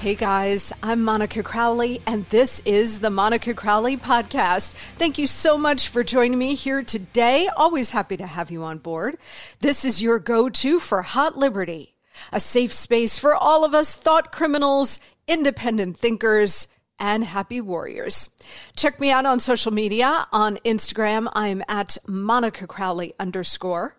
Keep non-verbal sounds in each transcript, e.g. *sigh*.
Hey guys, I'm Monica Crowley, and this is the Monica Crowley Podcast. Thank you so much for joining me here today. Always happy to have you on board. This is your go to for Hot Liberty, a safe space for all of us thought criminals, independent thinkers, and happy warriors. Check me out on social media. On Instagram, I'm at Monica Crowley underscore.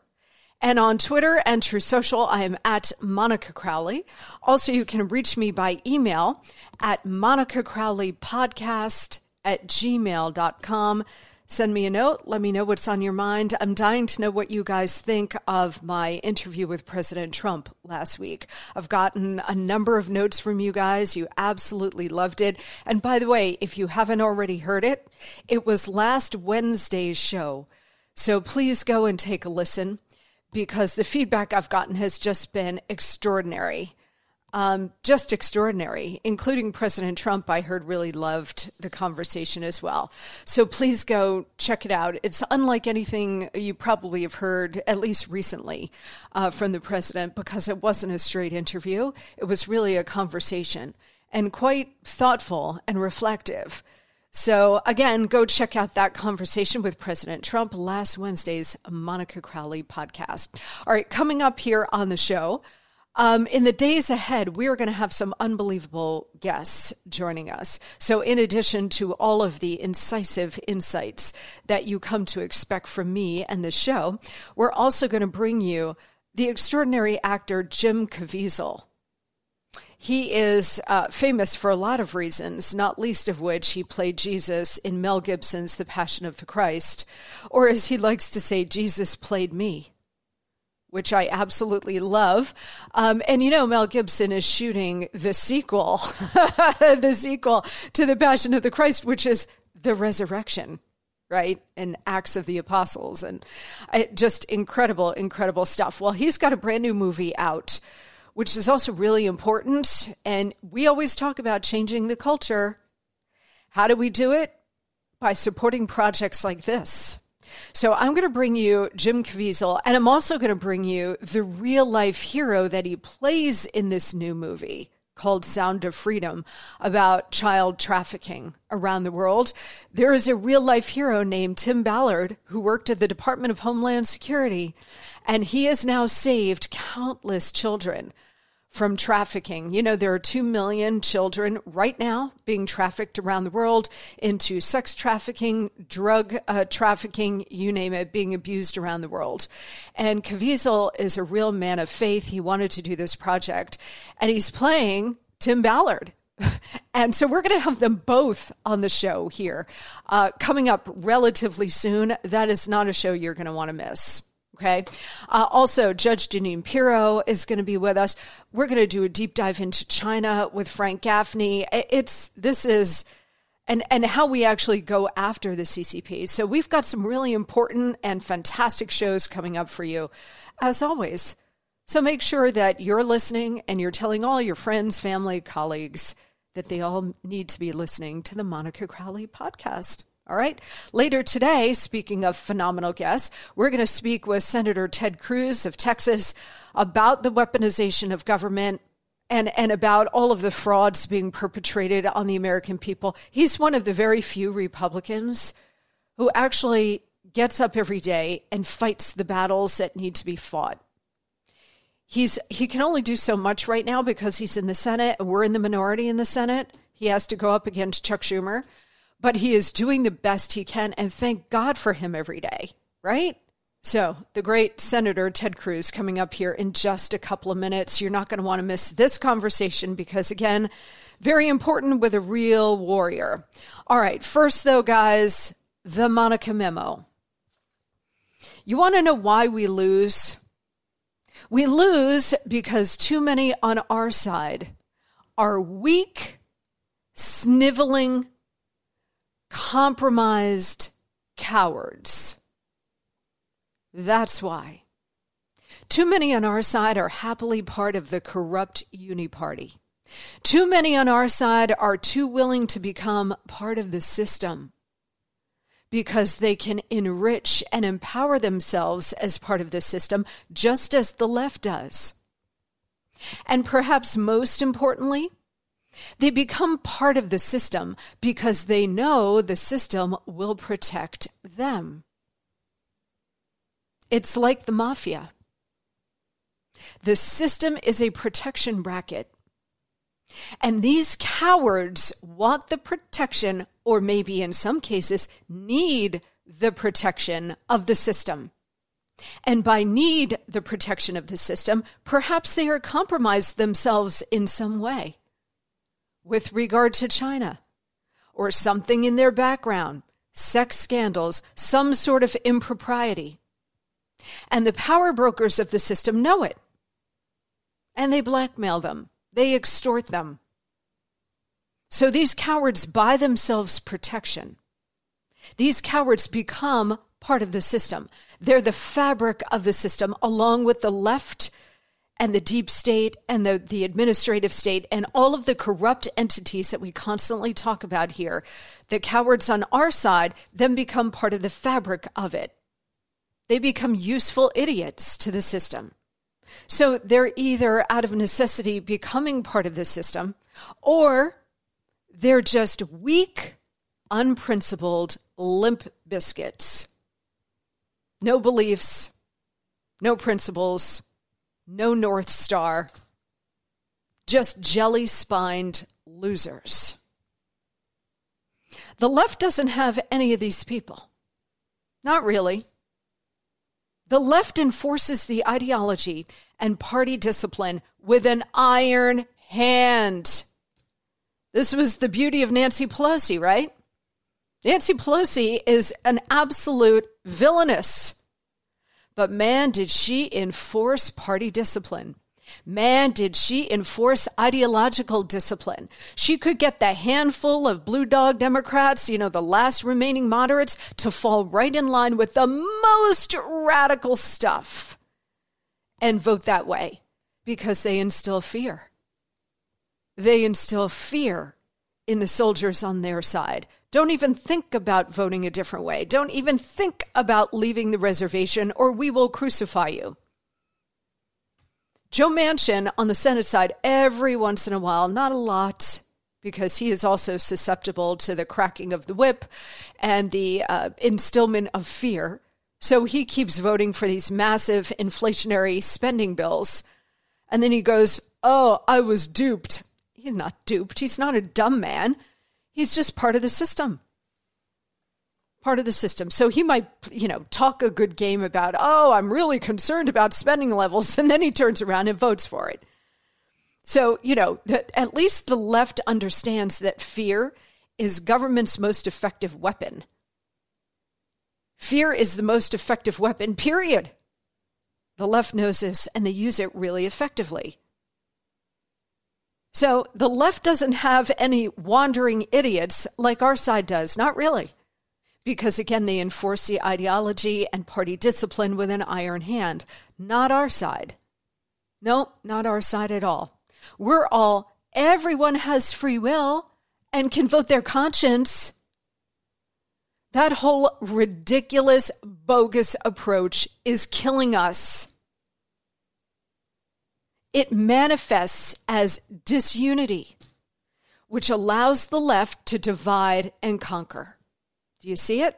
And on Twitter and Truth Social, I am at Monica Crowley. Also, you can reach me by email at Monica Crowley Podcast at gmail.com. Send me a note. Let me know what's on your mind. I'm dying to know what you guys think of my interview with President Trump last week. I've gotten a number of notes from you guys. You absolutely loved it. And by the way, if you haven't already heard it, it was last Wednesday's show. So please go and take a listen because the feedback I've gotten has just been extraordinary. Um, just extraordinary, including President Trump. I heard really loved the conversation as well. So please go check it out. It's unlike anything you probably have heard, at least recently, uh, from the president, because it wasn't a straight interview. It was really a conversation and quite thoughtful and reflective. So, again, go check out that conversation with President Trump last Wednesday's Monica Crowley podcast. All right, coming up here on the show, um, in the days ahead, we are going to have some unbelievable guests joining us. So, in addition to all of the incisive insights that you come to expect from me and the show, we're also going to bring you the extraordinary actor Jim Caviezel. He is uh, famous for a lot of reasons, not least of which he played Jesus in Mel Gibson's The Passion of the Christ, or as he likes to say, Jesus played me, which I absolutely love. Um, and you know, Mel Gibson is shooting the sequel, *laughs* the sequel to The Passion of the Christ, which is The Resurrection right? And Acts of the Apostles, and just incredible, incredible stuff. Well, he's got a brand new movie out which is also really important. And we always talk about changing the culture. How do we do it? By supporting projects like this. So I'm going to bring you Jim Caviezel, and I'm also going to bring you the real life hero that he plays in this new movie called Sound of Freedom about child trafficking around the world. There is a real life hero named Tim Ballard who worked at the Department of Homeland Security, and he has now saved countless children from trafficking. You know, there are 2 million children right now being trafficked around the world into sex trafficking, drug uh, trafficking, you name it, being abused around the world. And Caviezel is a real man of faith. He wanted to do this project, and he's playing Tim Ballard. *laughs* And so we're going to have them both on the show here uh, coming up relatively soon. That is not a show you're going to want to miss. Okay. Uh, also, Judge Jeanine Pirro is going to be with us. We're going to do a deep dive into China with Frank Gaffney. It's this is and and how we actually go after the CCP. So we've got some really important and fantastic shows coming up for you, as always. So make sure that you're listening and you're telling all your friends, family, colleagues that they all need to be listening to the Monica Crowley podcast. All right. Later today, speaking of phenomenal guests, we're going to speak with Senator Ted Cruz of Texas about the weaponization of government and, and about all of the frauds being perpetrated on the American people. He's one of the very few Republicans who actually gets up every day and fights the battles that need to be fought. He's he can only do so much right now because he's in the Senate and we're in the minority in the Senate. He has to go up against Chuck Schumer but he is doing the best he can. And thank God for him every day, right? So, the great Senator Ted Cruz coming up here in just a couple of minutes. You're not going to want to miss this conversation because, again, very important with a real warrior. All right, first, though, guys, the Monica memo. You want to know why we lose? We lose because too many on our side are weak, sniveling, compromised cowards. That's why. Too many on our side are happily part of the corrupt uni party. Too many on our side are too willing to become part of the system because they can enrich and empower themselves as part of the system, just as the left does. And perhaps most importantly, they become part of the system because they know the system will protect them. It's like the mafia. The system is a protection bracket. And these cowards want the protection, or maybe in some cases, need the protection of the system. And by need the protection of the system, perhaps they are compromised themselves in some way with regard to China or something in their background, sex scandals, some sort of impropriety. And the power brokers of the system know it. And they blackmail them, they extort them. So these cowards buy themselves protection. These cowards become part of the system. They're the fabric of the system, along with the left and the deep state and the, the administrative state and all of the corrupt entities that we constantly talk about here, the cowards on our side then become part of the fabric of it. They become useful idiots to the system. So they're either out of necessity becoming part of the system or they're just weak, unprincipled, limp biscuits. No beliefs, no principles, no North Star, just jelly spined losers. The left doesn't have any of these people. Not really. The left enforces the ideology and party discipline with an iron hand. This was the beauty of Nancy Pelosi, right? Nancy Pelosi is an absolute villainous but man, did she enforce party discipline. Man, did she enforce ideological discipline. She could get the handful of blue dog Democrats, you know, the last remaining moderates, to fall right in line with the most radical stuff and vote that way because they instill fear. They instill fear in the soldiers on their side. Don't even think about voting a different way. Don't even think about leaving the reservation, or we will crucify you. Joe Manchin on the Senate side, every once in a while, not a lot, because he is also susceptible to the cracking of the whip and the uh, instillment of fear. So he keeps voting for these massive inflationary spending bills And then he goes, Oh, I was duped. He's not duped. He's not a dumb man. He's just part of the system. Part of the system. So he might, you know, talk a good game about, oh, I'm really concerned about spending levels. *laughs* And then he turns around and votes for it. So, you know, the, at least the left understands that fear is government's most effective weapon. Fear is the most effective weapon, period. The left knows this and they use it really effectively. So the left doesn't have any wandering idiots like our side does, not really. Because again, they enforce the ideology and party discipline with an iron hand. Not our side. No, not our side at all. We're all, everyone has free will and can vote their conscience. That whole ridiculous, bogus approach is killing us it manifests as disunity, which allows the left to divide and conquer. Do you see it?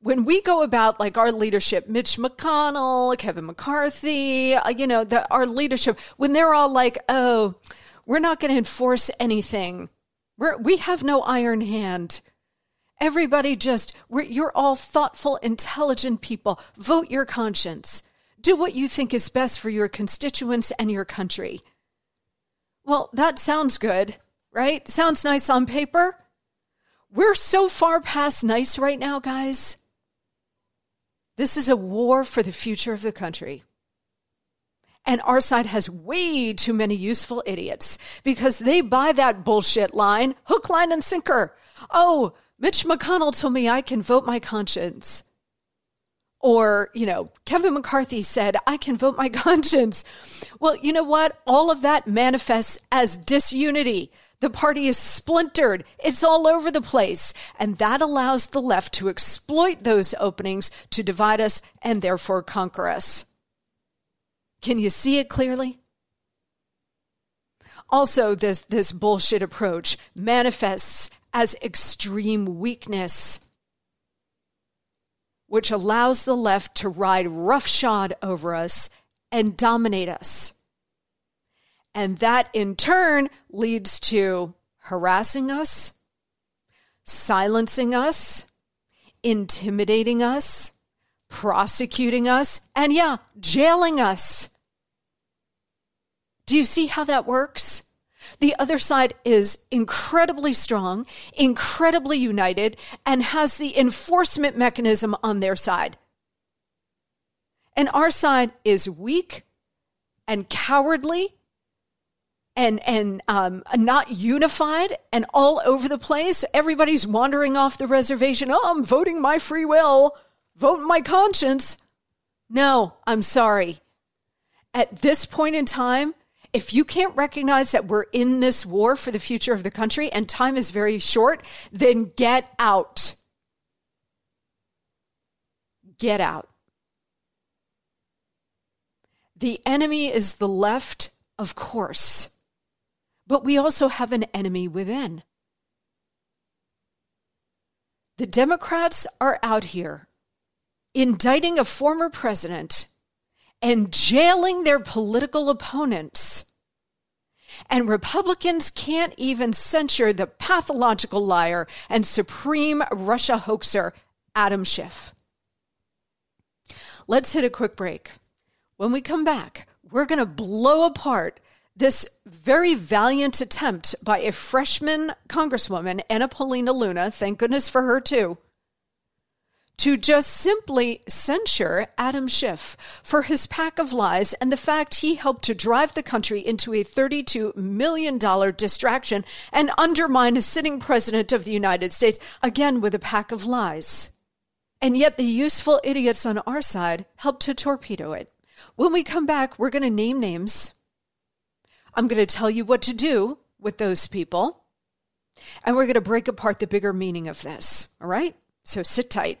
When we go about like our leadership, Mitch McConnell, Kevin McCarthy, uh, you know, the, our leadership, when they're all like, oh, we're not going to enforce anything. We're, we have no iron hand. Everybody just, you're all thoughtful, intelligent people. Vote your conscience. Do what you think is best for your constituents and your country. Well, that sounds good, right? Sounds nice on paper. We're so far past nice right now, guys. This is a war for the future of the country. And our side has way too many useful idiots because they buy that bullshit line hook, line, and sinker. Oh, Mitch McConnell told me I can vote my conscience. Or, you know, Kevin McCarthy said, I can vote my *laughs* conscience. Well, you know what? All of that manifests as disunity. The party is splintered. It's all over the place. And that allows the left to exploit those openings to divide us and therefore conquer us. Can you see it clearly? Also, this, this bullshit approach manifests as extreme weakness which allows the left to ride roughshod over us and dominate us. And that in turn leads to harassing us, silencing us, intimidating us, prosecuting us, and yeah, jailing us. Do you see how that works? The other side is incredibly strong, incredibly united, and has the enforcement mechanism on their side. And our side is weak and cowardly and and um, not unified and all over the place. Everybody's wandering off the reservation. Oh, I'm voting my free will, vote my conscience. No, I'm sorry. At this point in time, if you can't recognize that we're in this war for the future of the country and time is very short, then get out. Get out. The enemy is the left, of course, but we also have an enemy within. The Democrats are out here indicting a former president and jailing their political opponents. And Republicans can't even censure the pathological liar and supreme Russia hoaxer, Adam Schiff. Let's hit a quick break. When we come back, we're going to blow apart this very valiant attempt by a freshman congresswoman, Anna Paulina Luna, thank goodness for her too, to just simply censure Adam Schiff for his pack of lies and the fact he helped to drive the country into a $32 million distraction and undermine a sitting president of the United States, again with a pack of lies. And yet the useful idiots on our side helped to torpedo it. When we come back, we're going to name names. I'm going to tell you what to do with those people. And we're going to break apart the bigger meaning of this. All right? So sit tight.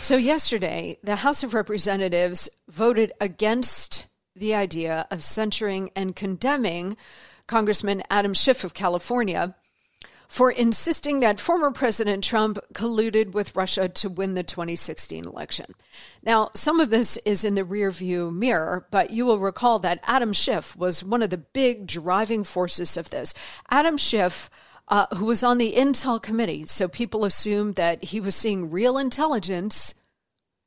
So, yesterday, the House of Representatives voted against the idea of censuring and condemning Congressman Adam Schiff of California for insisting that former President Trump colluded with Russia to win the 2016 election. Now, some of this is in the rearview mirror, but you will recall that Adam Schiff was one of the big driving forces of this. Adam Schiff. Uh, who was on the Intel committee. So people assumed that he was seeing real intelligence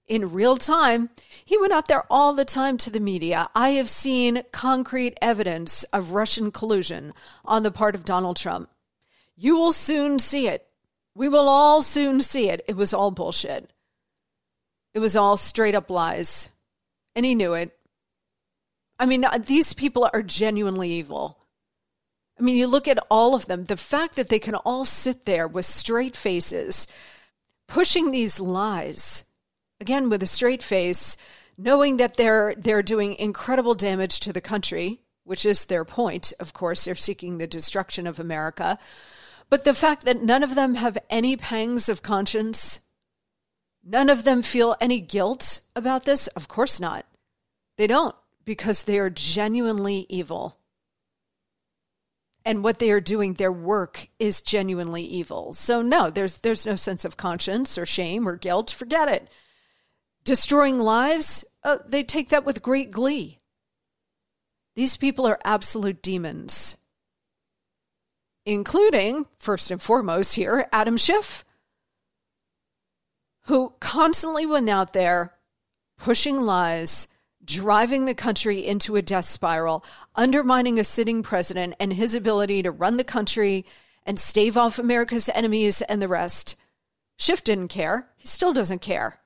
in real time. He went out there all the time to the media. I have seen concrete evidence of Russian collusion on the part of Donald Trump. You will soon see it. We will all soon see it. It was all bullshit. It was all straight up lies. And he knew it. I mean, these people are genuinely evil. I mean, you look at all of them, the fact that they can all sit there with straight faces, pushing these lies, again, with a straight face, knowing that they're, they're doing incredible damage to the country, which is their point. Of course, they're seeking the destruction of America. But the fact that none of them have any pangs of conscience, none of them feel any guilt about this, of course not. They don't, because they are genuinely evil. And what they are doing, their work is genuinely evil. So no, there's there's no sense of conscience or shame or guilt. Forget it. Destroying lives, uh, they take that with great glee. These people are absolute demons including, first and foremost here, Adam Schiff, who constantly went out there pushing lies, driving the country into a death spiral, undermining a sitting president and his ability to run the country and stave off America's enemies and the rest. Schiff didn't care. He still doesn't care.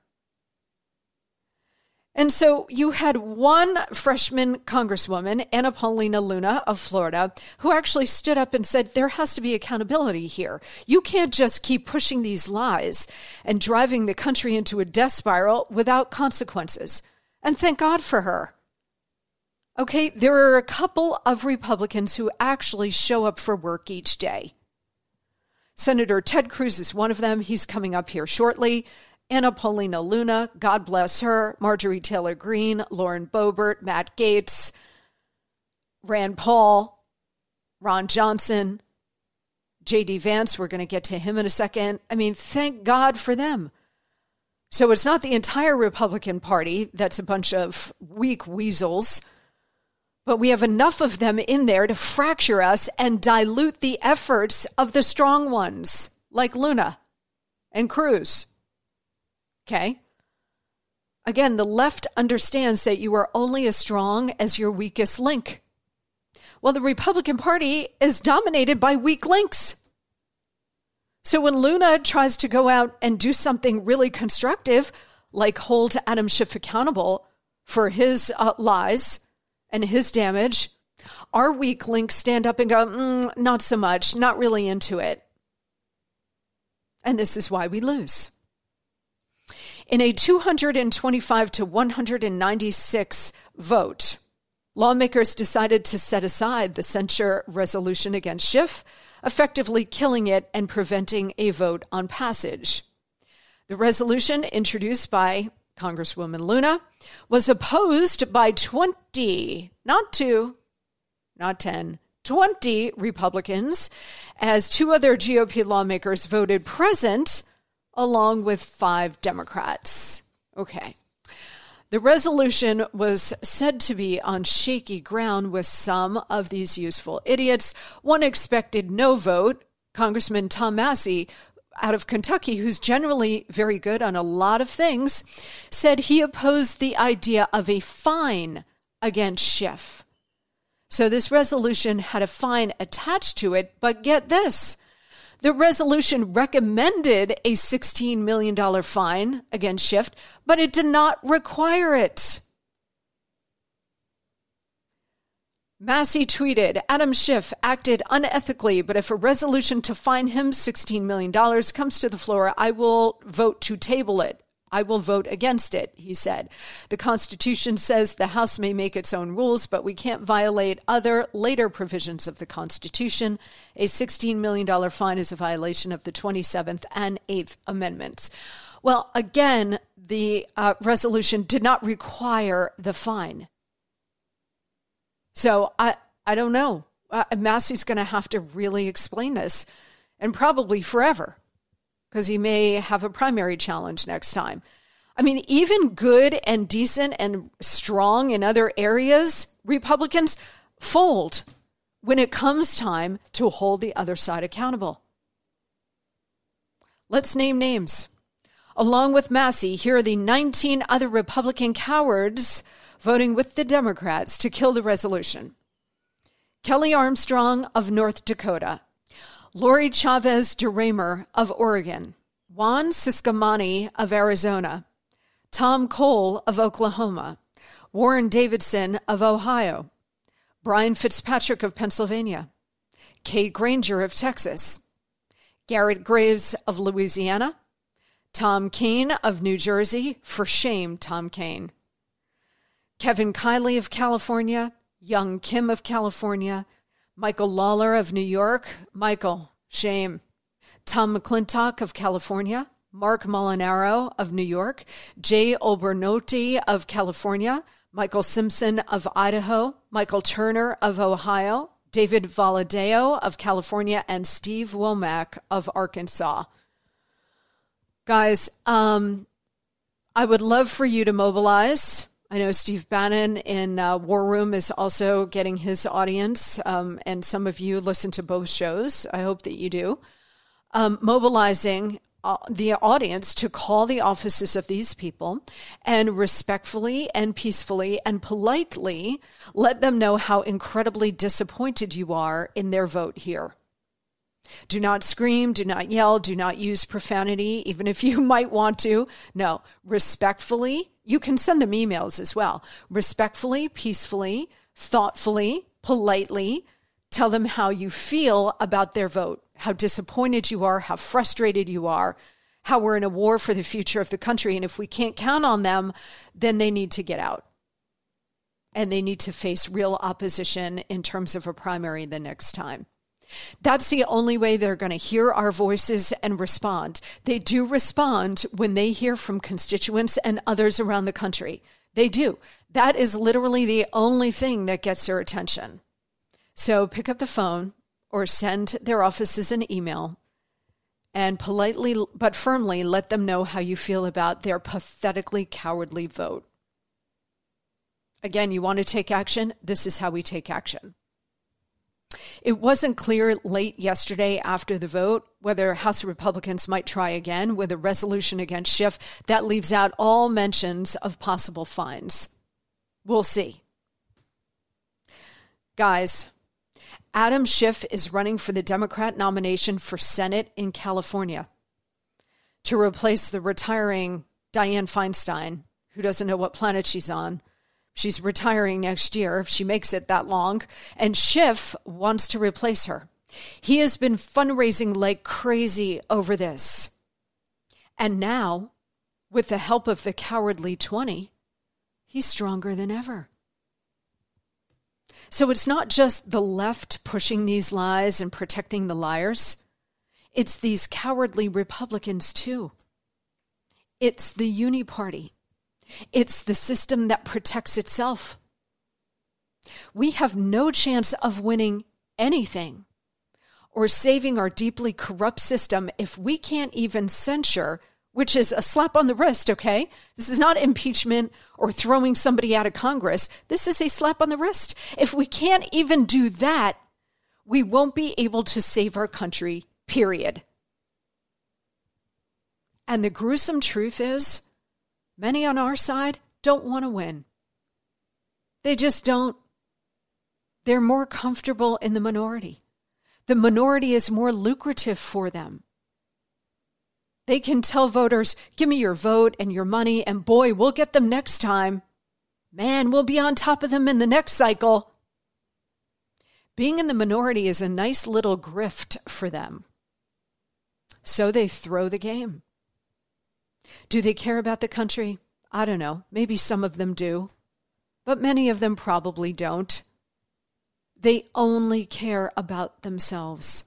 And so you had one freshman congresswoman, Anna Paulina Luna of Florida, who actually stood up and said, There has to be accountability here. You can't just keep pushing these lies and driving the country into a death spiral without consequences. And thank God for her. Okay, there are a couple of Republicans who actually show up for work each day. Senator Ted Cruz is one of them. He's coming up here shortly. Anna Paulina Luna, God bless her, Marjorie Taylor Greene, Lauren Boebert, Matt Gaetz, Rand Paul, Ron Johnson, J.D. Vance. We're going to get to him in a second. I mean, thank God for them. So it's not the entire Republican Party that's a bunch of weak weasels, but we have enough of them in there to fracture us and dilute the efforts of the strong ones like Luna and Cruz. Okay. Again, the left understands that you are only as strong as your weakest link. Well, the Republican Party is dominated by weak links. So when Luna tries to go out and do something really constructive, like hold Adam Schiff accountable for his uh, lies and his damage, our weak links stand up and go, mm, not so much, not really into it. And this is why we lose. In a 225 to 196 vote, lawmakers decided to set aside the censure resolution against Schiff, effectively killing it and preventing a vote on passage. The resolution, introduced by Congresswoman Luna, was opposed by 20, not two, not 10, 20 Republicans, as two other GOP lawmakers voted present, along with five Democrats. Okay. The resolution was said to be on shaky ground with some of these useful idiots. One expected no vote. Congressman Tom Massie, out of Kentucky, who's generally very good on a lot of things, said he opposed the idea of a fine against Schiff. So this resolution had a fine attached to it, but get this. The resolution recommended a $16 million fine against Schiff, but it did not require it. Massie tweeted Adam Schiff acted unethically, but if a resolution to fine him $16 million comes to the floor, I will vote to table it. I will vote against it, he said. The Constitution says the House may make its own rules, but we can't violate other later provisions of the Constitution. A $16 million fine is a violation of the 27th and 8th Amendments. Well, again, the uh, resolution did not require the fine. So I, I don't know. Uh, Massie's going to have to really explain this and probably forever because he may have a primary challenge next time. I mean, even good and decent and strong in other areas, Republicans fold when it comes time to hold the other side accountable. Let's name names. Along with Massie, here are the 19 other Republican cowards voting with the Democrats to kill the resolution. Kelly Armstrong of North Dakota, Lori Chavez DeRemer of Oregon, Juan Ciscomani of Arizona, Tom Cole of Oklahoma, Warren Davidson of Ohio, Brian Fitzpatrick of Pennsylvania, Kay Granger of Texas, Garrett Graves of Louisiana, Tom Kean of New Jersey, for shame, Tom Kean, Kevin Kiley of California, Young Kim of California, Michael Lawler of New York. Michael, shame. Tom McClintock of California. Marc Molinaro of New York. Jay Obernolte of California. Michael Simpson of Idaho. Michael Turner of Ohio. David Valadao of California. And Steve Womack of Arkansas. Guys, um, I would love for you to mobilize. I know Steve Bannon in uh, War Room is also getting his audience, um, and some of you listen to both shows. I hope that you do. Um, mobilizing uh, the audience to call the offices of these people and respectfully and peacefully and politely let them know how incredibly disappointed you are in their vote here. Do not scream, do not yell, do not use profanity, even if *laughs* you might want to. No, respectfully you can send them emails as well. Respectfully, peacefully, thoughtfully, politely, tell them how you feel about their vote, how disappointed you are, how frustrated you are, how we're in a war for the future of the country. And if we can't count on them, then they need to get out. And they need to face real opposition in terms of a primary the next time. That's the only way they're going to hear our voices and respond. They do respond when they hear from constituents and others around the country. They do. That is literally the only thing that gets their attention. So pick up the phone or send their offices an email and politely but firmly let them know how you feel about their pathetically cowardly vote. Again, you want to take action? This is how we take action. It wasn't clear late yesterday after the vote whether House Republicans might try again with a resolution against Schiff that leaves out all mentions of possible fines. We'll see. Guys, Adam Schiff is running for the Democrat nomination for Senate in California to replace the retiring Dianne Feinstein, who doesn't know what planet she's on She's retiring next year if she makes it that long, and Schiff wants to replace her. He has been fundraising like crazy over this. And now with the help of the cowardly 20, he's stronger than ever. So it's not just the left pushing these lies and protecting the liars, it's these cowardly Republicans too. It's the uni party. It's the system that protects itself. We have no chance of winning anything or saving our deeply corrupt system if we can't even censure, which is a slap on the wrist, okay? This is not impeachment or throwing somebody out of Congress. This is a slap on the wrist. If we can't even do that, we won't be able to save our country, period. And the gruesome truth is, many on our side don't want to win. They just don't. They're more comfortable in the minority. The minority is more lucrative for them. They can tell voters, give me your vote and your money, and boy, we'll get them next time. Man, we'll be on top of them in the next cycle. Being in the minority is a nice little grift for them. So they throw the game. Do they care about the country? I don't know. Maybe some of them do, but many of them probably don't. They only care about themselves,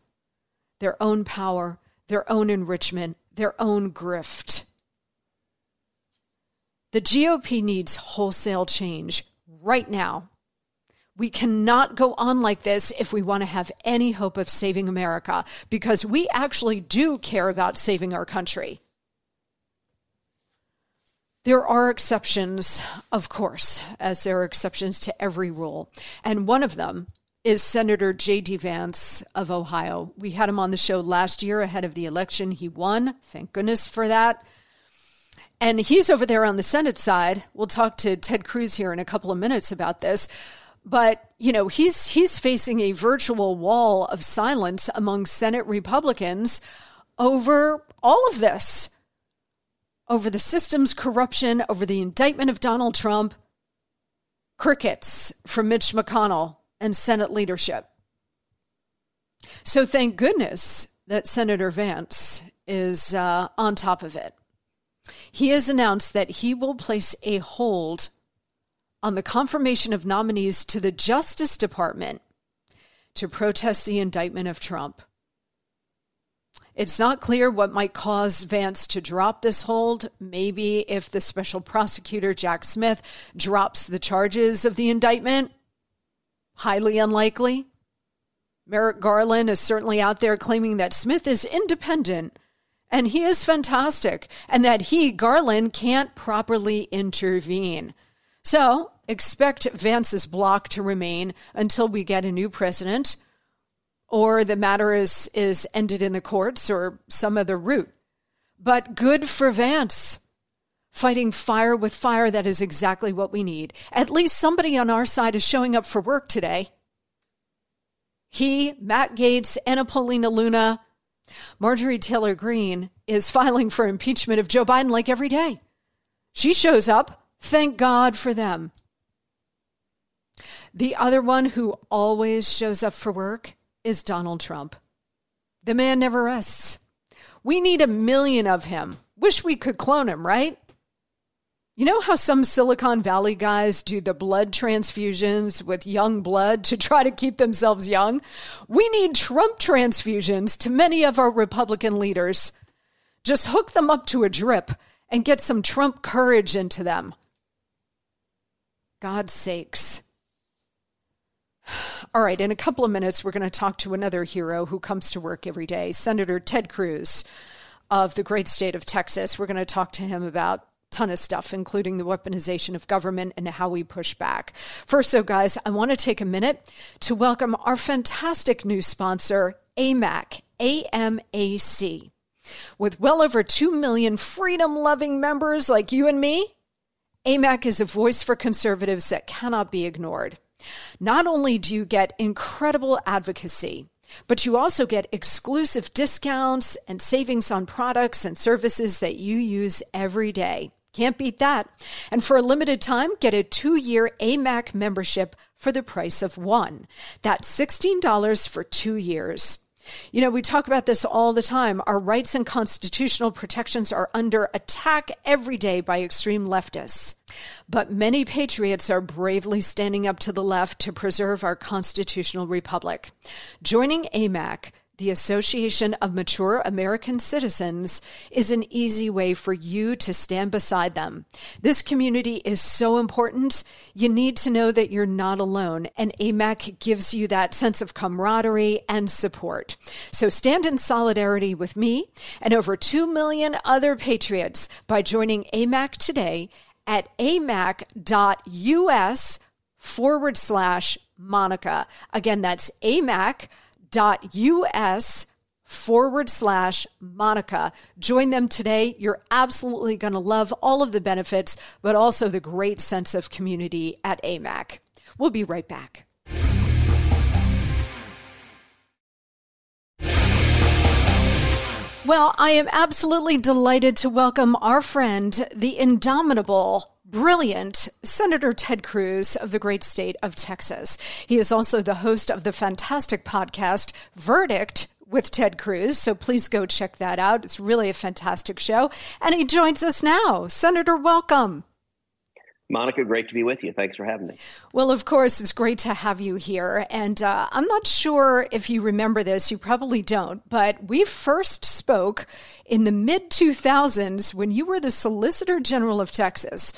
their own power, their own enrichment, their own grift. The GOP needs wholesale change right now. We cannot go on like this if we want to have any hope of saving America because we actually do care about saving our country. There are exceptions, of course, as there are exceptions to every rule. And one of them is Senator J.D. Vance of Ohio. We had him on the show last year ahead of the election. He won. Thank goodness for that. And he's over there on the Senate side. We'll talk to Ted Cruz here in a couple of minutes about this. But, you know, he's he's facing a virtual wall of silence among Senate Republicans over all of this. Over the system's corruption, over the indictment of Donald Trump. Crickets from Mitch McConnell and Senate leadership. So thank goodness that Senator Vance is uh, on top of it. He has announced that he will place a hold on the confirmation of nominees to the Justice Department to protest the indictment of Trump. It's not clear what might cause Vance to drop this hold. Maybe if the special prosecutor, Jack Smith, drops the charges of the indictment, highly unlikely. Merrick Garland is certainly out there claiming that Smith is independent and he is fantastic and that he, Garland, can't properly intervene. So expect Vance's block to remain until we get a new president or the matter is, is ended in the courts or some other route. But good for Vance fighting fire with fire. That is exactly what we need. At least somebody on our side is showing up for work today. He, Matt Gaetz, Anna Paulina Luna, Marjorie Taylor Greene is filing for impeachment of Joe Biden like every day. She shows up. Thank God for them. The other one who always shows up for work is Donald Trump. The man never rests. We need a million of him. Wish we could clone him, right? You know how some Silicon Valley guys do the blood transfusions with young blood to try to keep themselves young? We need Trump transfusions to many of our Republican leaders. Just hook them up to a drip and get some Trump courage into them. God's sakes. All right, in a couple of minutes, we're going to talk to another hero who comes to work every day, Senator Ted Cruz of the great state of Texas. We're going to talk to him about ton of stuff, including the weaponization of government and how we push back. First, so guys, I want to take a minute to welcome our fantastic new sponsor, AMAC, AMAC. With well over 2 million freedom loving members like you and me, AMAC is a voice for conservatives that cannot be ignored. Not only do you get incredible advocacy, but you also get exclusive discounts and savings on products and services that you use every day. Can't beat that. And for a limited time, get a two year AMAC membership for the price of one. That's $16 for two years. You know, we talk about this all the time. Our rights and constitutional protections are under attack every day by extreme leftists. But many patriots are bravely standing up to the left to preserve our constitutional republic. Joining AMAC, the Association of Mature American Citizens is an easy way for you to stand beside them. This community is so important. You need to know that you're not alone, and AMAC gives you that sense of camaraderie and support. So stand in solidarity with me and over 2 million other patriots by joining AMAC today at amac.us forward slash Monica. Again, that's amac us forward slash Monica. Join them today. You're absolutely going to love all of the benefits, but also the great sense of community at AMAC. We'll be right back. Well, I am absolutely delighted to welcome our friend, the indomitable brilliant Senator Ted Cruz of the great state of Texas. He is also the host of the fantastic podcast Verdict with Ted Cruz. So please go check that out. It's really a fantastic show. And he joins us now. Senator, welcome. Monica, great to be with you. Thanks for having me. Well, of course, it's great to have you here. And uh, I'm not sure if you remember this, you probably don't, but we first spoke in the mid 2000s when you were the Solicitor General of Texas.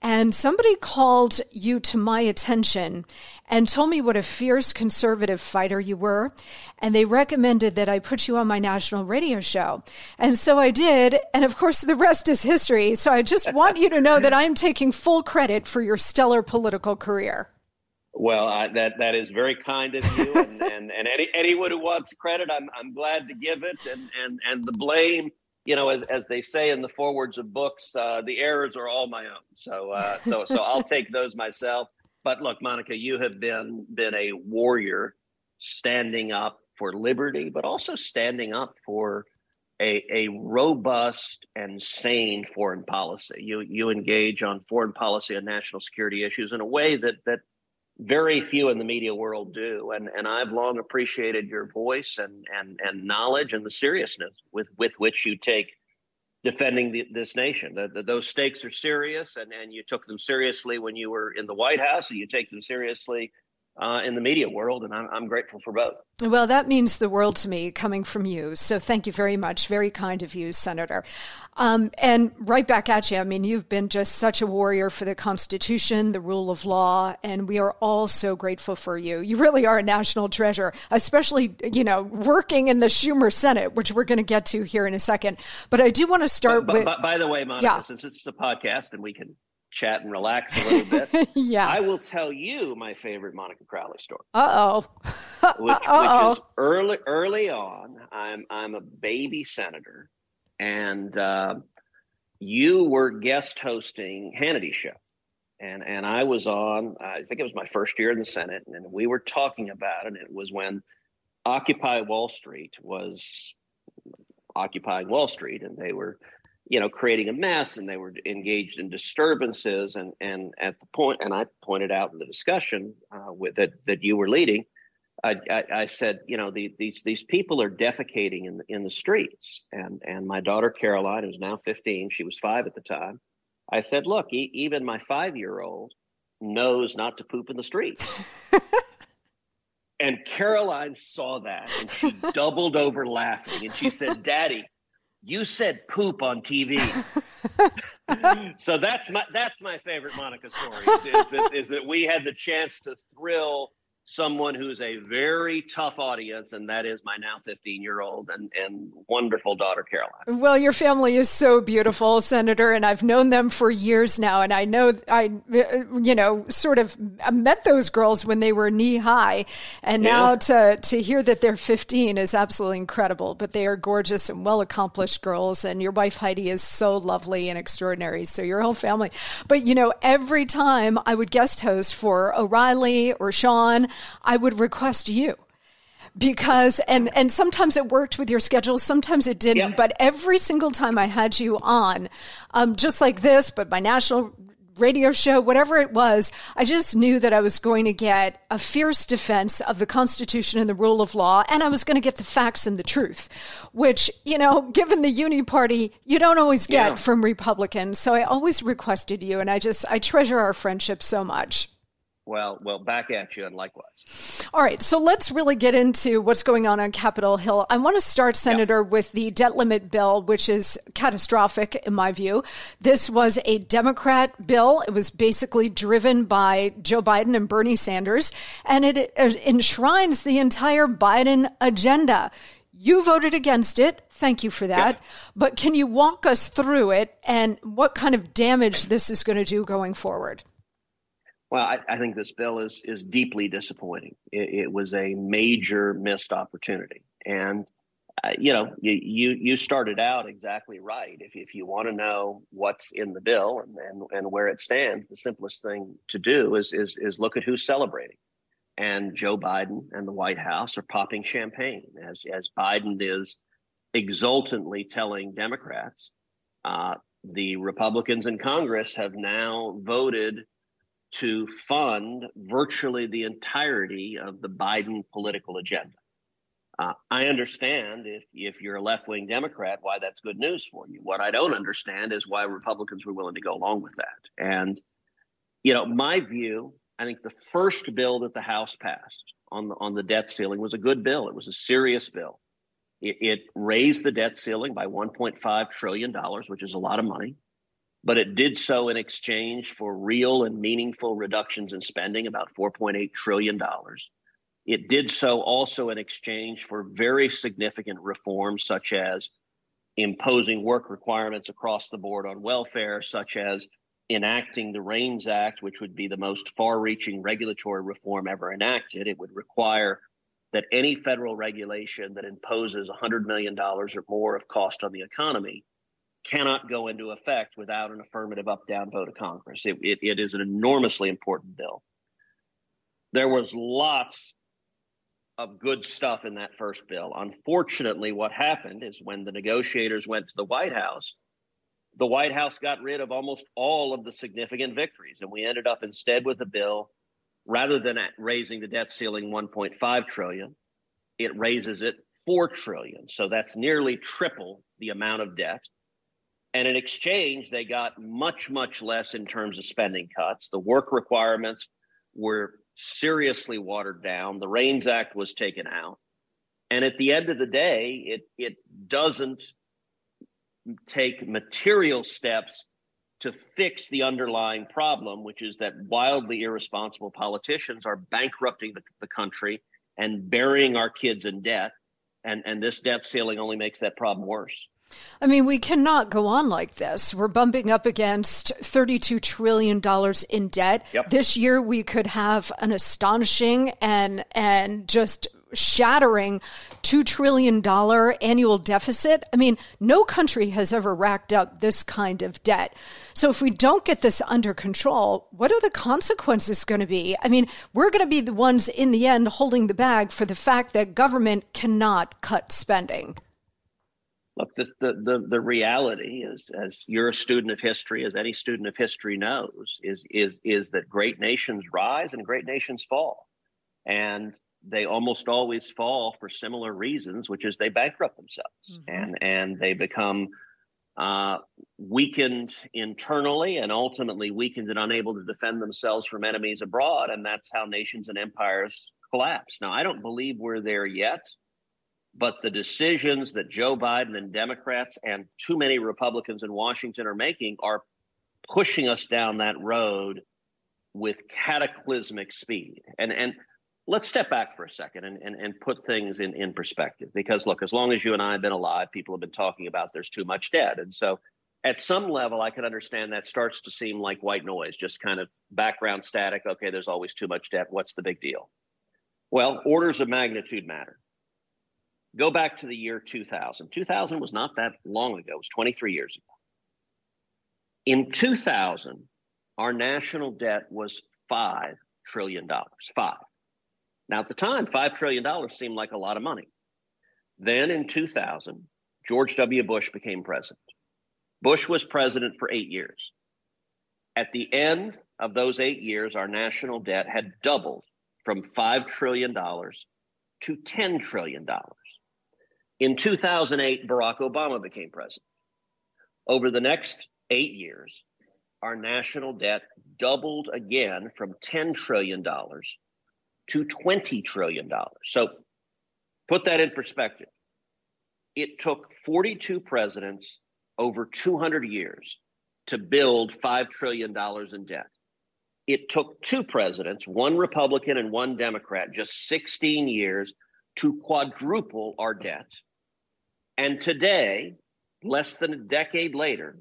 And somebody called you to my attention and told me what a fierce conservative fighter you were. And they recommended that I put you on my national radio show. And so I did. And of course, the rest is history. So I just want you to know that I'm taking full credit for your stellar political career. Well, I, that that is very kind of you, and, *laughs* and, and any, anyone who wants credit, I'm I'm glad to give it, and and and the blame you know, as, as they say in the forewords of books, uh, the errors are all my own. So, uh, so, so I'll take those myself. But look, Monica, you have been been a warrior, standing up for liberty, but also standing up for a, a robust and sane foreign policy. You you engage on foreign policy and national security issues in a way that that very few in the media world do. And, and I've long appreciated your voice and, and, and knowledge and the seriousness with, with which you take defending the, this nation. The, the, those stakes are serious, and, and you took them seriously when you were in the White House, and you take them seriously uh, in the media world, and I'm, I'm grateful for both. Well, that means the world to me coming from you. So thank you very much. Very kind of you, Senator. Um, and right back at you. I mean, you've been just such a warrior for the Constitution, the rule of law, and we are all so grateful for you. You really are a national treasure, especially, you know, working in the Schumer Senate, which we're going to get to here in a second. But I do want to start but, with. But, by the way, Monica, yeah. since it's a podcast and we can chat and relax a little bit. *laughs* yeah. I will tell you my favorite Monica Crowley story. Uh oh. *laughs* which, which is early early on. I'm I'm a baby senator, and uh, you were guest hosting Hannity show. And and I was on, I think it was my first year in the Senate, and we were talking about it. It was when Occupy Wall Street was occupying Wall Street, and they were you know, creating a mess and they were engaged in disturbances. And, and at the point, and I pointed out in the discussion uh, with that, that you were leading, I, I, I said, you know, the, these, these people are defecating in the, in the streets. And, and my daughter, Caroline, who's now 15, she was five at the time. I said, look, e- even my five year old knows not to poop in the street. *laughs* and Caroline saw that and she doubled over laughing and she said, Daddy, you said poop on TV. *laughs* so that's my that's my favorite Monica story is that, is that we had the chance to thrill someone who's a very tough audience, and that is my now 15 year old and, and wonderful daughter, Caroline. Well, your family is so beautiful, Senator, and I've known them for years now. And I know I, you know, sort of met those girls when they were knee high. And yeah. now to, to hear that they're 15 is absolutely incredible. But they are gorgeous and well accomplished girls. And your wife, Heidi, is so lovely and extraordinary. So your whole family. But, you know, every time I would guest host for O'Reilly or Sean, I would request you because and and sometimes it worked with your schedule sometimes it didn't but every single time i had you on um, just like this but my national radio show, whatever it was, I just knew that I was going to get a fierce defense of the Constitution and the rule of law, and I was going to get the facts and the truth, which, you know, given the Uni Party, you don't always get yeah. from Republicans. So I always requested you, and I just, I treasure our friendship so much. Well, well, back at you, and likewise. All right, so let's really get into what's going on on Capitol Hill. I want to start, Senator, yeah. with the debt limit bill, which is catastrophic in my view. This was a Democrat bill. It was basically driven by Joe Biden and Bernie Sanders, and it enshrines the entire Biden agenda. You voted against it. Thank you for that. Yeah. But can you walk us through it and what kind of damage this is going to do going forward? Well, I, I, think this bill is is deeply disappointing. It, it was a major missed opportunity, and uh, you know, you, you you started out exactly right. If if you want to know what's in the bill and, and and where it stands, the simplest thing to do is is is look at who's celebrating. And Joe Biden and the White House are popping champagne as as Biden is exultantly telling Democrats, uh, the Republicans in Congress have now voted to fund virtually the entirety of the Biden political agenda. Uh, I understand if if you're a left wing Democrat why that's good news for you. What I don't understand is why Republicans were willing to go along with that. And you know, my view, I think the first bill that the House passed on the on the debt ceiling was a good bill. It was a serious bill. It, it raised the debt ceiling by 1.5 trillion dollars, which is a lot of money but it did so in exchange for real and meaningful reductions in spending, about $4.8 trillion. It did so also in exchange for very significant reforms, such as imposing work requirements across the board on welfare, such as enacting the REINS Act, which would be the most far reaching regulatory reform ever enacted. It would require that any federal regulation that imposes $100 million or more of cost on the economy cannot go into effect without an affirmative up down vote of Congress. It, it, it is an enormously important bill. There was lots of good stuff in that first bill. Unfortunately, what happened is when the negotiators went to the White House, the White House got rid of almost all of the significant victories. And we ended up instead with a bill, rather than raising the debt ceiling 1.5 trillion, it raises it 4 trillion. So that's nearly triple the amount of debt. And in exchange, they got much, much less in terms of spending cuts. The work requirements were seriously watered down. The REINS Act was taken out. And at the end of the day, it, it doesn't take material steps to fix the underlying problem, which is that wildly irresponsible politicians are bankrupting the, the country and burying our kids in debt. And, and this debt ceiling only makes that problem worse. I mean, we cannot go on like this. We're bumping up against $32 trillion in debt. Yep. This year, we could have an astonishing and, and just shattering $2 trillion annual deficit. I mean, no country has ever racked up this kind of debt. So if we don't get this under control, what are the consequences going to be? I mean, we're going to be the ones in the end holding the bag for the fact that government cannot cut spending look, this, the, the, the reality is, as you're a student of history, as any student of history knows, is, is, is that great nations rise and great nations fall. And they almost always fall for similar reasons, which is they bankrupt themselves mm-hmm. and, and they become uh, weakened internally and ultimately weakened and unable to defend themselves from enemies abroad. And that's how nations and empires collapse. Now, I don't believe we're there yet. But the decisions that Joe Biden and Democrats and too many Republicans in Washington are making are pushing us down that road with cataclysmic speed. And and let's step back for a second and, and, and put things in, in perspective. Because look, as long as you and I have been alive, people have been talking about there's too much debt. And so at some level, I can understand that starts to seem like white noise, just kind of background static. Okay, there's always too much debt. What's the big deal? Well, orders of magnitude matter. Go back to the year 2000. 2000 was not that long ago, it was 23 years ago. In 2000, our national debt was $5 trillion. Five. Now, at the time, $5 trillion seemed like a lot of money. Then in 2000, George W. Bush became president. Bush was president for eight years. At the end of those eight years, our national debt had doubled from $5 trillion to $10 trillion. In 2008, Barack Obama became president. Over the next eight years, our national debt doubled again from $10 trillion to $20 trillion. So put that in perspective. It took 42 presidents over 200 years to build $5 trillion in debt. It took two presidents, one Republican and one Democrat, just 16 years to quadruple our debt. And today, less than a decade later,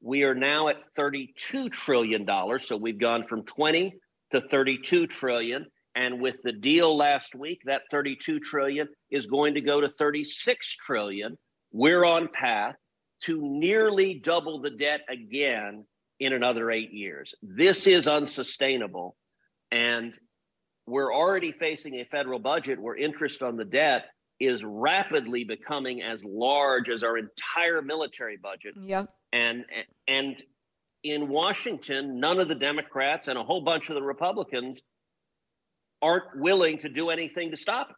we are now at $32 trillion. So we've gone from 20 to 32 trillion. And with the deal last week, that 32 trillion is going to go to 36 trillion. We're on path to nearly double the debt again in another eight years. This is unsustainable. And we're already facing a federal budget where interest on the debt is rapidly becoming as large as our entire military budget. Yeah. And and in Washington, none of the Democrats and a whole bunch of the Republicans aren't willing to do anything to stop it.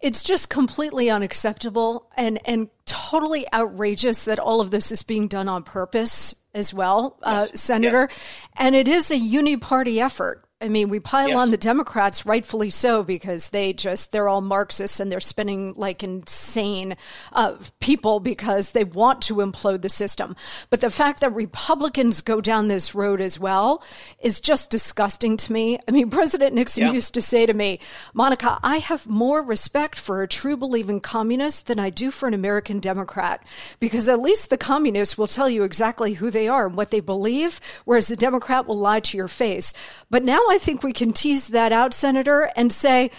It's just completely unacceptable and and totally outrageous that all of this is being done on purpose as well, uh, yes. uh, Senator. Yes. And it is a uni-party effort. I mean, we pile yes. on the Democrats, rightfully so, because they just, they're all Marxists and they're spinning like insane uh, people because they want to implode the system. But the fact that Republicans go down this road as well is just disgusting to me. I mean, President Nixon yeah. used to say to me, Monica, I have more respect for a true believing communist than I do for an American Democrat, because at least the communists will tell you exactly who they are and what they believe, whereas the Democrat will lie to your face. But now I think we can tease that out, Senator, and say,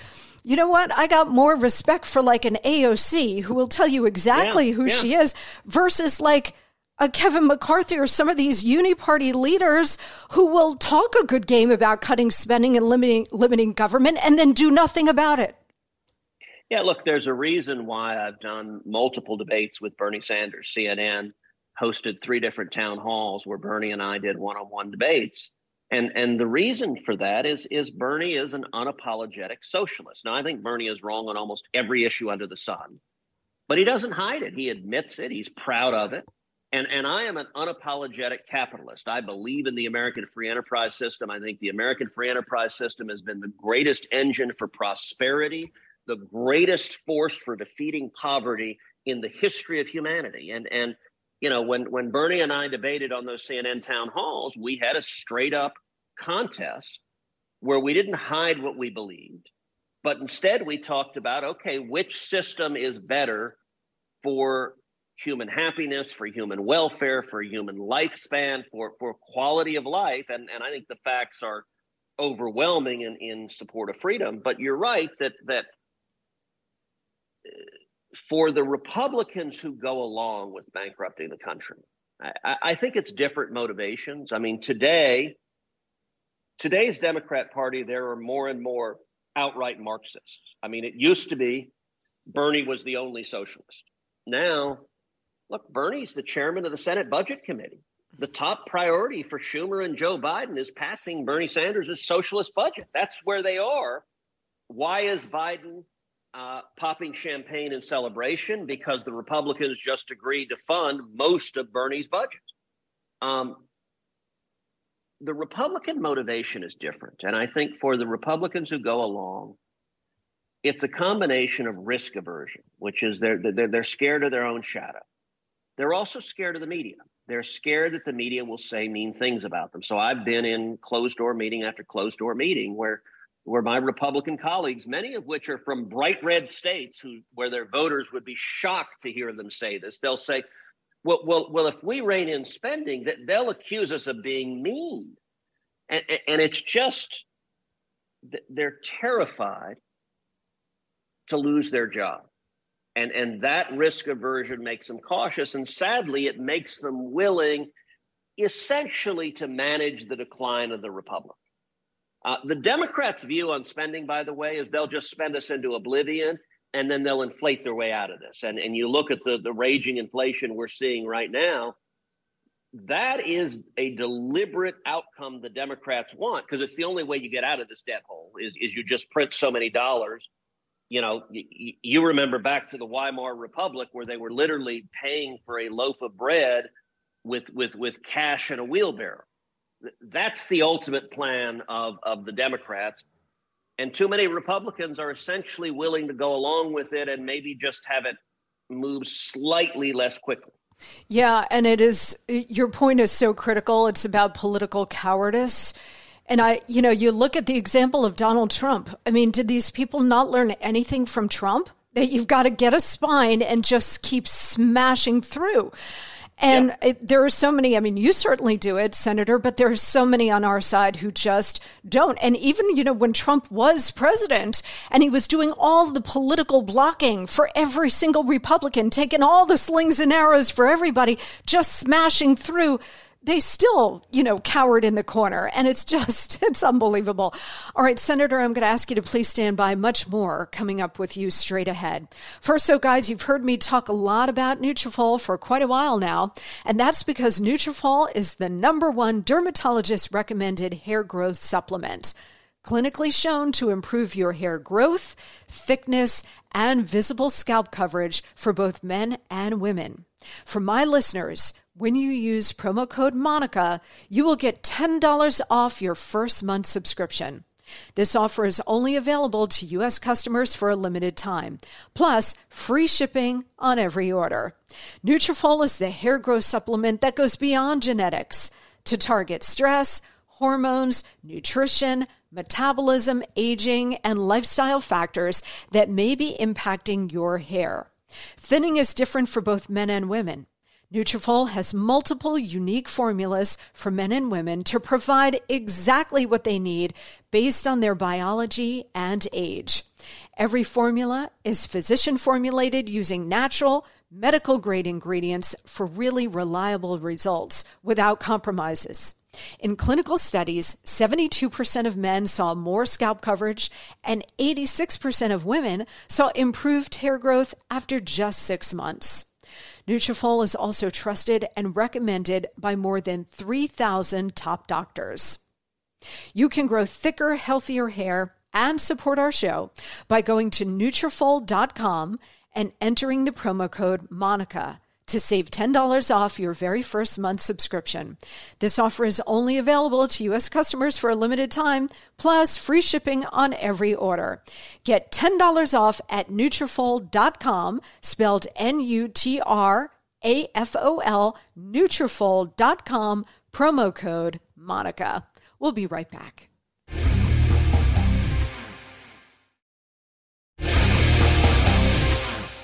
you know what? I got more respect for like an AOC who will tell you exactly yeah, who yeah. she is versus like a Kevin McCarthy or some of these uni-party leaders who will talk a good game about cutting spending and limiting limiting government and then do nothing about it. Yeah, look, there's a reason why I've done multiple debates with Bernie Sanders. CNN hosted three different town halls where Bernie and I did one-on-one debates and and the reason for that is is Bernie is an unapologetic socialist. Now I think Bernie is wrong on almost every issue under the sun, but he doesn't hide it. He admits it. He's proud of it. And and I am an unapologetic capitalist. I believe in the American free enterprise system. I think the American free enterprise system has been the greatest engine for prosperity, the greatest force for defeating poverty in the history of humanity. And and you know, when when Bernie and I debated on those CNN town halls, we had a straight up contest where we didn't hide what we believed, but instead we talked about okay, which system is better for human happiness, for human welfare, for human lifespan, for, for quality of life. And, and I think the facts are overwhelming in, in support of freedom. But you're right that that uh, for the Republicans who go along with bankrupting the country, I, I think it's different motivations. I mean, today today's Democrat Party, there are more and more outright Marxists. I mean, it used to be Bernie was the only socialist. Now, look, Bernie's the chairman of the Senate Budget Committee. The top priority for Schumer and Joe Biden is passing Bernie Sanders' socialist budget. That's where they are. Why is Biden uh, popping champagne in celebration? Because the Republicans just agreed to fund most of Bernie's budget. Um, the Republican motivation is different. And I think for the Republicans who go along, it's a combination of risk aversion, which is they're, they're, they're scared of their own shadow. They're also scared of the media. They're scared that the media will say mean things about them. So I've been in closed door meeting after closed door meeting where where my Republican colleagues, many of which are from bright red states who where their voters would be shocked to hear them say this, they'll say, well, well, well, if we rein in spending, that they'll accuse us of being mean, and, and it's just they're terrified to lose their job, and and that risk aversion makes them cautious, and sadly, it makes them willing, essentially, to manage the decline of the republic. Uh, the Democrats' view on spending, by the way, is they'll just spend us into oblivion and then they'll inflate their way out of this. And and you look at the the raging inflation we're seeing right now, that is a deliberate outcome the Democrats want because it's the only way you get out of this debt hole is, is you just print so many dollars. You know, y- you remember back to the Weimar Republic where they were literally paying for a loaf of bread with with with cash and a wheelbarrow. That's the ultimate plan of of the Democrats. And too many Republicans are essentially willing to go along with it and maybe just have it move slightly less quickly. Yeah, and it is your point is so critical. It's about political cowardice. And I, you know, you look at the example of Donald Trump. I mean, did these people not learn anything from Trump? That you've got to get a spine and just keep smashing through. And it, there are so many, I mean, you certainly do it, Senator, but there are so many on our side who just don't. And even, you know, when Trump was president and he was doing all the political blocking for every single Republican, taking all the slings and arrows for everybody, just smashing through they still, you know, cowered in the corner. And it's *laughs* just, it's unbelievable. All right, Senator, I'm going to ask you to please stand by. Much more coming up with you straight ahead. First, so guys, you've heard me talk a lot about Nutrafol for quite a while now. And that's because Nutrafol is the number one dermatologist recommended hair growth supplement. Clinically shown to improve your hair growth, thickness, and visible scalp coverage for both men and women. For my listeners, when you use promo code MONICA, you will get $10 off your first month subscription. This offer is only available to U.S. customers for a limited time, plus free shipping on every order. Nutrafol is the hair growth supplement that goes beyond genetics to target stress, hormones, nutrition, metabolism, aging, and lifestyle factors that may be impacting your hair. Thinning is different for both men and women. Nutrafol has multiple unique formulas for men and women to provide exactly what they need based on their biology and age. Every formula is physician formulated using natural, medical grade ingredients for really reliable results without compromises. In clinical studies, 72% of men saw more scalp coverage and 86% of women saw improved hair growth after just six months. Nutrafol is also trusted and recommended by more than 3,000 top doctors. You can grow thicker, healthier hair and support our show by going to Nutrafol.com and entering the promo code MONICA to save $10 off your very first month subscription. This offer is only available to U.S. customers for a limited time, plus free shipping on every order. Get $10 off at Nutrafol.com, spelled N-U-T-R-A-F-O-L, Nutrafol.com, promo code MONICA. We'll be right back.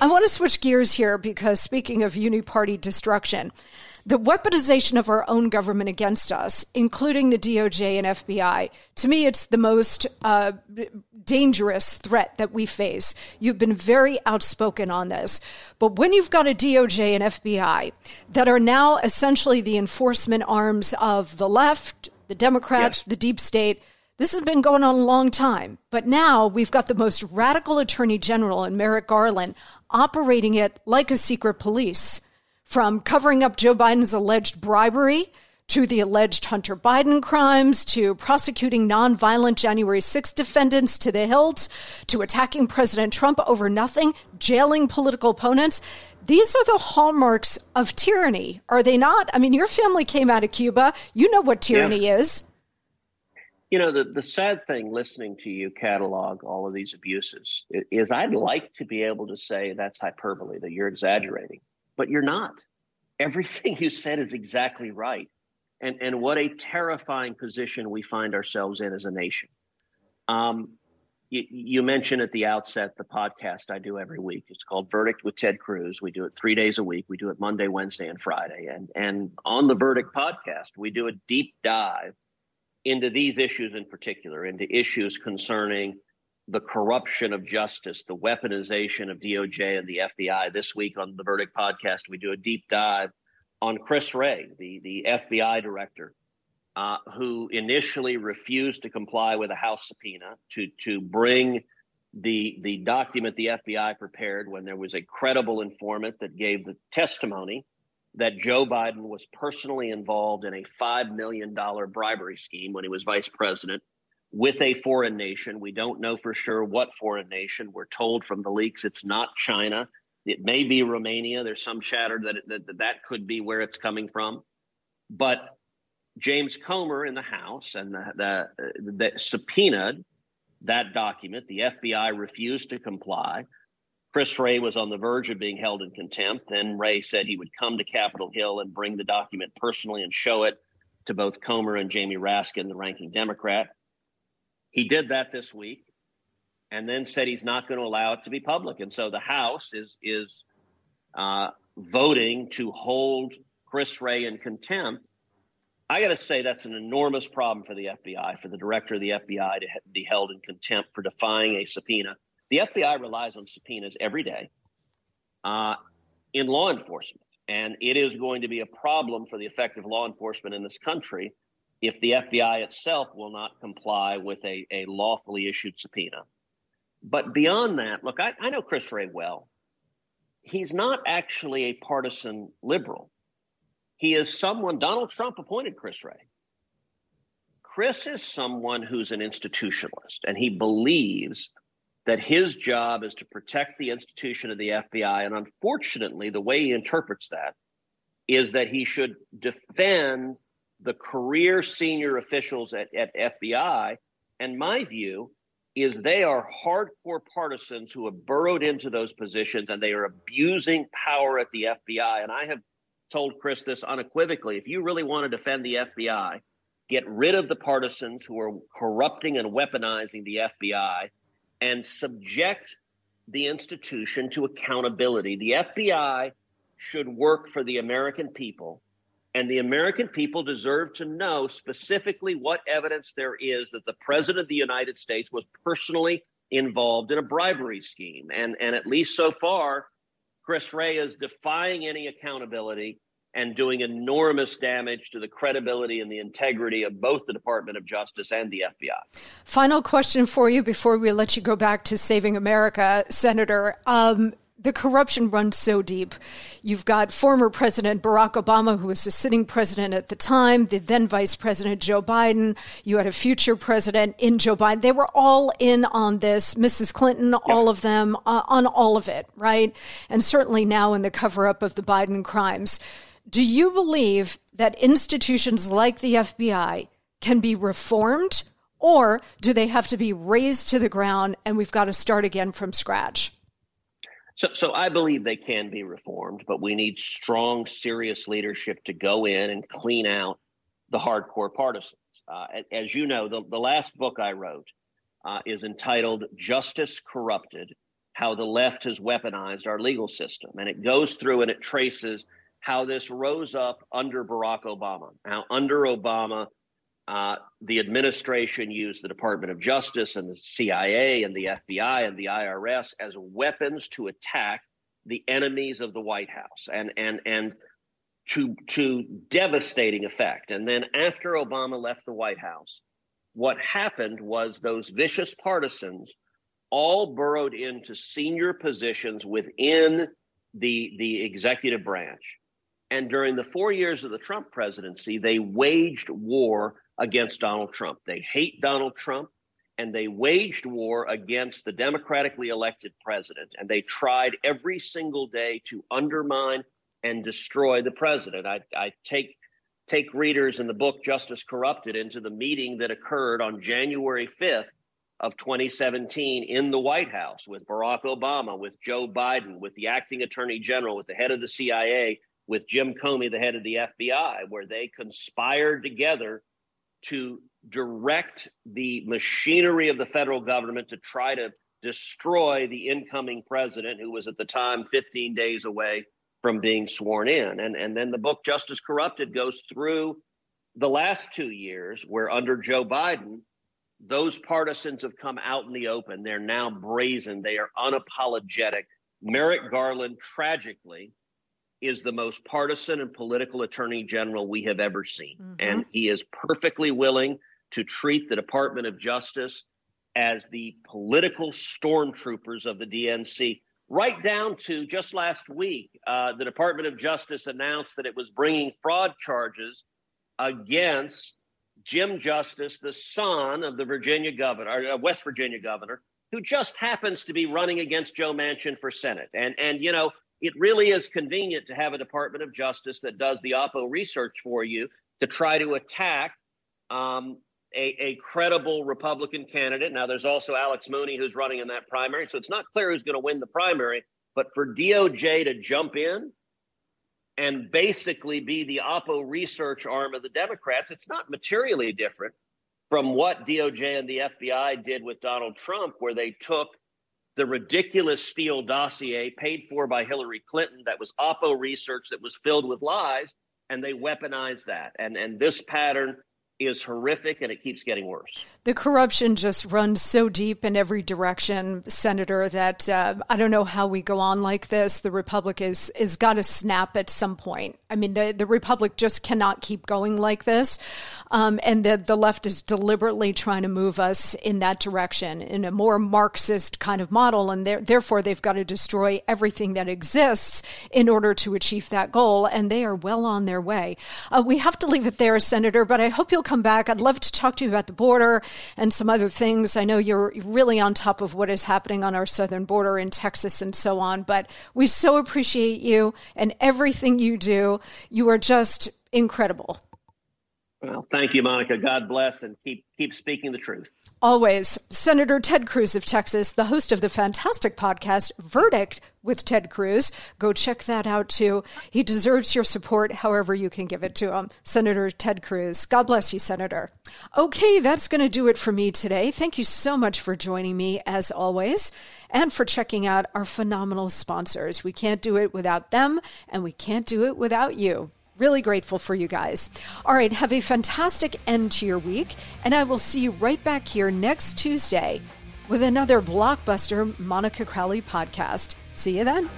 I want to switch gears here because speaking of uniparty destruction, the weaponization of our own government against us, including the DOJ and FBI, to me, it's the most uh, dangerous threat that we face. You've been very outspoken on this. But when you've got a DOJ and FBI that are now essentially the enforcement arms of the left, the Democrats, yes. the deep state, this has been going on a long time, but now we've got the most radical attorney general in Merrick Garland operating it like a secret police. From covering up Joe Biden's alleged bribery to the alleged Hunter Biden crimes to prosecuting nonviolent January 6 defendants to the hilt to attacking President Trump over nothing, jailing political opponents. These are the hallmarks of tyranny, are they not? I mean, your family came out of Cuba. You know what tyranny yeah. is. You know, the, the sad thing listening to you catalog all of these abuses is I'd like to be able to say that's hyperbole, that you're exaggerating, but you're not. Everything you said is exactly right. And, and what a terrifying position we find ourselves in as a nation. Um, you, you, mentioned at the outset the podcast I do every week. It's called Verdict with Ted Cruz. We do it three days a week. We do it Monday, Wednesday, and Friday. And and on the Verdict podcast, we do a deep dive into these issues in particular, into issues concerning the corruption of justice, the weaponization of DOJ and the FBI. This week on the Verdict podcast, we do a deep dive on Chris Wray, the, the FBI director, uh, who initially refused to comply with a House subpoena to, to bring the, the document the FBI prepared when there was a credible informant that gave the testimony that Joe Biden was personally involved in a $5 million bribery scheme when he was vice president with a foreign nation. We don't know for sure what foreign nation. We're told from the leaks it's not China. It may be Romania. There's some chatter that that, that, that could be where it's coming from. But James Comer in the House and the, the, the subpoenaed that document. The FBI refused to comply. Chris Wray was on the verge of being held in contempt. Then Wray said he would come to Capitol Hill and bring the document personally and show it to both Comer and Jamie Raskin, the ranking Democrat. He did that this week and then said he's not going to allow it to be public. And so the House is is uh, voting to hold Chris Wray in contempt. I got to say that's an enormous problem for the FBI, for the director of the FBI to be held in contempt for defying a subpoena. The FBI relies on subpoenas every day uh, in law enforcement, and it is going to be a problem for the effective law enforcement in this country if the FBI itself will not comply with a, a lawfully issued subpoena. But beyond that, look, I, I know Chris Wray well. He's not actually a partisan liberal. He is someone, Donald Trump appointed Chris Wray. Chris is someone who's an institutionalist, and he believes that his job is to protect the institution of the FBI. And unfortunately, the way he interprets that is that he should defend the career senior officials at, at FBI. And my view is they are hardcore partisans who have burrowed into those positions and they are abusing power at the FBI. And I have told Chris this unequivocally. If you really want to defend the FBI, get rid of the partisans who are corrupting and weaponizing the FBI and subject the institution to accountability. The FBI should work for the American people and the American people deserve to know specifically what evidence there is that the President of the United States was personally involved in a bribery scheme. And, and at least so far, Chris Wray is defying any accountability and doing enormous damage to the credibility and the integrity of both the Department of Justice and the FBI. Final question for you before we let you go back to saving America, Senator. Um, the corruption runs so deep. You've got former President Barack Obama, who was the sitting president at the time, the then Vice President Joe Biden. You had a future president in Joe Biden. They were all in on this. Mrs. Clinton, yep. all of them, uh, on all of it, right? And certainly now in the cover up of the Biden crimes. Do you believe that institutions like the FBI can be reformed, or do they have to be razed to the ground and we've got to start again from scratch? So, so I believe they can be reformed, but we need strong, serious leadership to go in and clean out the hardcore partisans. Uh, as you know, the, the last book I wrote uh, is entitled Justice Corrupted How the Left Has Weaponized Our Legal System. And it goes through and it traces how this rose up under Barack Obama. How under Obama, uh, the administration used the Department of Justice and the CIA and the FBI and the IRS as weapons to attack the enemies of the White House and and and to to devastating effect. And then after Obama left the White House, what happened was those vicious partisans all burrowed into senior positions within the the executive branch. And during the four years of the Trump presidency, they waged war against Donald Trump. They hate Donald Trump and they waged war against the democratically elected president. And they tried every single day to undermine and destroy the president. I, I take take readers in the book Justice Corrupted into the meeting that occurred on January 5th of 2017 in the White House with Barack Obama, with Joe Biden, with the acting attorney general, with the head of the CIA, with Jim Comey, the head of the FBI, where they conspired together to direct the machinery of the federal government to try to destroy the incoming president, who was at the time 15 days away from being sworn in. And, and then the book Justice Corrupted goes through the last two years, where under Joe Biden, those partisans have come out in the open. They're now brazen, they are unapologetic. Merrick Garland, tragically, is the most partisan and political attorney general we have ever seen. Mm-hmm. And he is perfectly willing to treat the Department of Justice as the political stormtroopers of the DNC. right down to just last week, uh, the Department of Justice announced that it was bringing fraud charges against Jim Justice, the son of the Virginia governor, or uh, West Virginia governor, who just happens to be running against Joe Manchin for Senate. And and you know, it really is convenient to have a Department of Justice that does the Oppo research for you to try to attack um, a, a, credible Republican candidate. Now, there's also Alex Mooney who's running in that primary, so it's not clear who's going to win the primary. But for DOJ to jump in and basically be the Oppo research arm of the Democrats, it's not materially different from what DOJ and the FBI did with Donald Trump, where they took the ridiculous Steele dossier paid for by Hillary Clinton that was Oppo research that was filled with lies, and they weaponized that. And and this pattern is horrific and it keeps getting worse. The corruption just runs so deep in every direction, Senator, that uh, I don't know how we go on like this. The Republic is is got to snap at some point. I mean, the, the Republic just cannot keep going like this. Um, and the, the left is deliberately trying to move us in that direction, in a more Marxist kind of model. And therefore, they've got to destroy everything that exists in order to achieve that goal. And they are well on their way. Uh, we have to leave it there, Senator, but I hope you'll come back. I'd love to talk to you about the border and some other things. I know you're really on top of what is happening on our southern border in Texas and so on, but we so appreciate you and everything you do. You are just incredible. Well, thank you, Monica. God bless and keep keep speaking the truth. Always. Senator Ted Cruz of Texas, the host of the fantastic podcast Verdict with Ted Cruz. Go check that out too. He deserves your support however you can give it to him. Senator Ted Cruz. God bless you, Senator. Okay, that's going to do it for me today. Thank you so much for joining me as always and for checking out our phenomenal sponsors. We can't do it without them and we can't do it without you. Really grateful for you guys. All right, have a fantastic end to your week, and I will see you right back here next Tuesday with another blockbuster Monica Crowley podcast. See you then.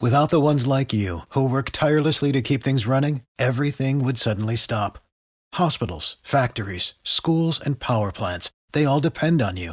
Without the ones like you, who work tirelessly to keep things running, everything would suddenly stop. Hospitals, factories, schools, and power plants, they all depend on you.